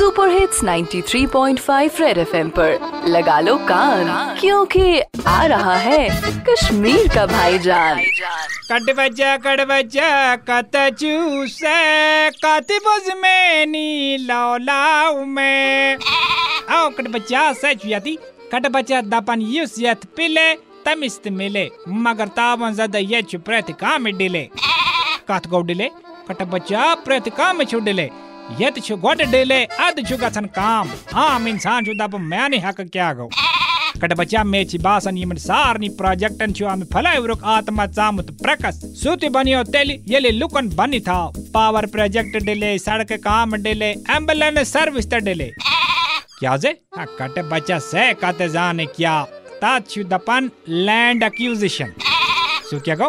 Super hits 93.5 red FM पर। लगा लो कान, क्योंकि आ रहा है कश्मीर का भाईजान। कट बजा कत चूसे कत बुज में नी लाउ में। आओ कट बचा सच याती कट बचा दपन युस यत पिले तमिस्त मिले, मगर तावन जदा ये छु प्रति काम डिले। कत गो डिले कट बचा प्रति काम छु डिले यत गोट डिले अद छु गसन काम। आम इंसान छु दप मैंने हक क्या गो। कट बचा मे छि बासन यमन सारनी प्रोजेक्टन छु, आम फलायवरुक आत्मा चामुत प्रकस। सुति बनियो तेली, येले लुकन बनी था पावर प्रोजेक्ट डिले, सड़क काम डिले एंबुलेंस सर्विस त डिले। क्या जे? कट बचा से कते जाने क्या? छु दपन लैंड एक्विजिशन सु क्या गो?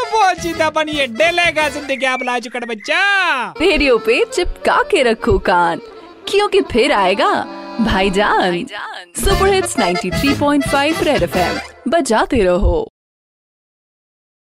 डिलेगा ज़िंदगी आप बच्चा रेडियो पे चिपका के रखो कान क्योंकि फिर आएगा भाईजान। सुपर हिट्स 93.5 रेड एफएम बजाते रहो।